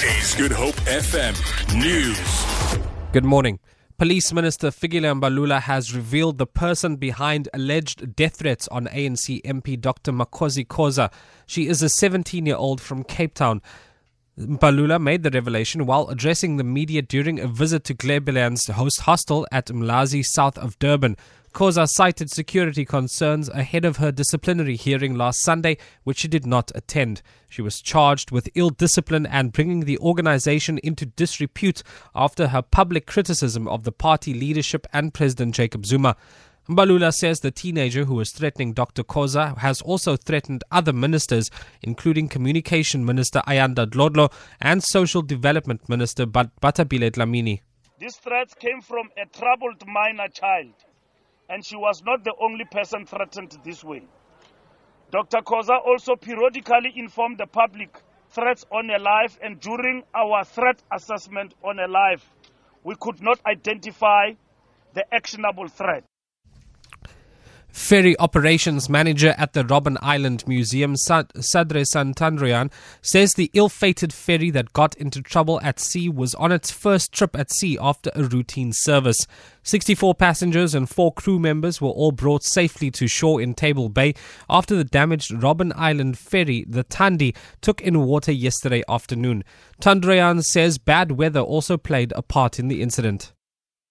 Good Hope FM News. Good morning. Police Minister Fikile Mbalula has revealed the person behind alleged death threats on ANC MP Dr. Makhosi Khoza. She is a 17 year old from Cape Town. Mbalula made the revelation while addressing the media during a visit to Glebelands host hostel at Mlazi, south of Durban. Khoza cited security concerns ahead of her disciplinary hearing last Sunday, which she did not attend. She was charged with ill discipline and bringing the organization into disrepute after her public criticism of the party leadership and President Jacob Zuma. Mbalula says the teenager who was threatening Dr. Khoza has also threatened other ministers, including Communication Minister Ayanda Dlodlo and Social Development Minister Bathabile Dlamini. These threats came from a troubled minor child and she was not the only person threatened this way. Dr. Khoza also periodically informed the public threats on her life, and during our threat assessment on her life, we could not identify the actionable threat. Ferry operations manager at the Robben Island Museum, Sadre Santandrian, says the ill fated ferry that got into trouble at sea was on its first trip at sea after a routine service. 64 passengers and four crew members were all brought safely to shore in Table Bay after the damaged Robben Island ferry, the Thandi, took in water yesterday afternoon. Tandrian says bad weather also played a part in the incident.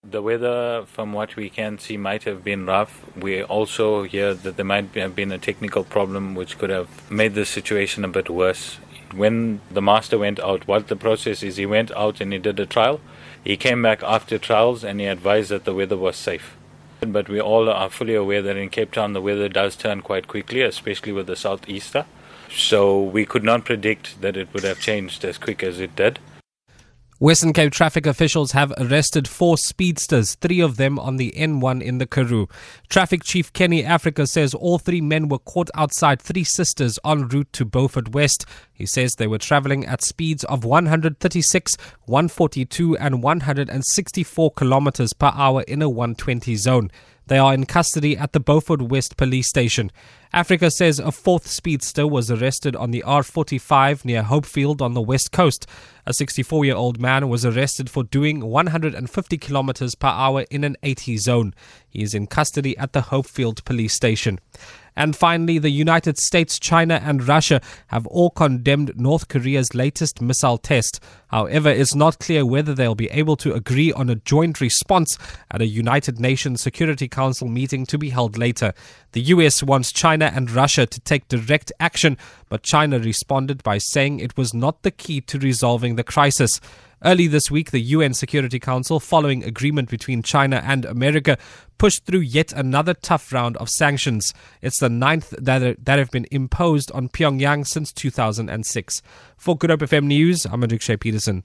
The weather, from what we can see, might have been rough. We also hear that there might have been a technical problem which could have made the situation a bit worse. When the master went out, what the process is, he went out and he did a trial. He came back after trials and he advised that the weather was safe. But we all are fully aware that in Cape Town the weather does turn quite quickly, especially with the southeaster. So we could not predict that it would have changed as quick as it did. Western Cape traffic officials have arrested four speedsters, three of them on the N1 in the Karoo. Traffic Chief Kenny Africa says all three men were caught outside Three Sisters en route to Beaufort West. He says they were traveling at speeds of 136, 142, and 164 kilometers per hour in a 120 zone. They are in custody at the Beaufort West police station. Africa says a fourth speedster was arrested on the R45 near Hopefield on the west coast. A 64 year old man was arrested for doing 150 kilometers per hour in an 80 zone. He is in custody at the Hopefield police station. And finally, the United States, China, and Russia have all condemned North Korea's latest missile test. However, it's not clear whether they'll be able to agree on a joint response at a United Nations Security Council meeting to be held later. The US wants China and Russia to take direct action, but China responded by saying it was not the key to resolving the crisis. Early this week, the UN Security Council, following agreement between China and America, pushed through yet another tough round of sanctions. It's the ninth that, are, that have been imposed on Pyongyang since 2006. For Good Hope FM News, I'm Adikshay Peterson.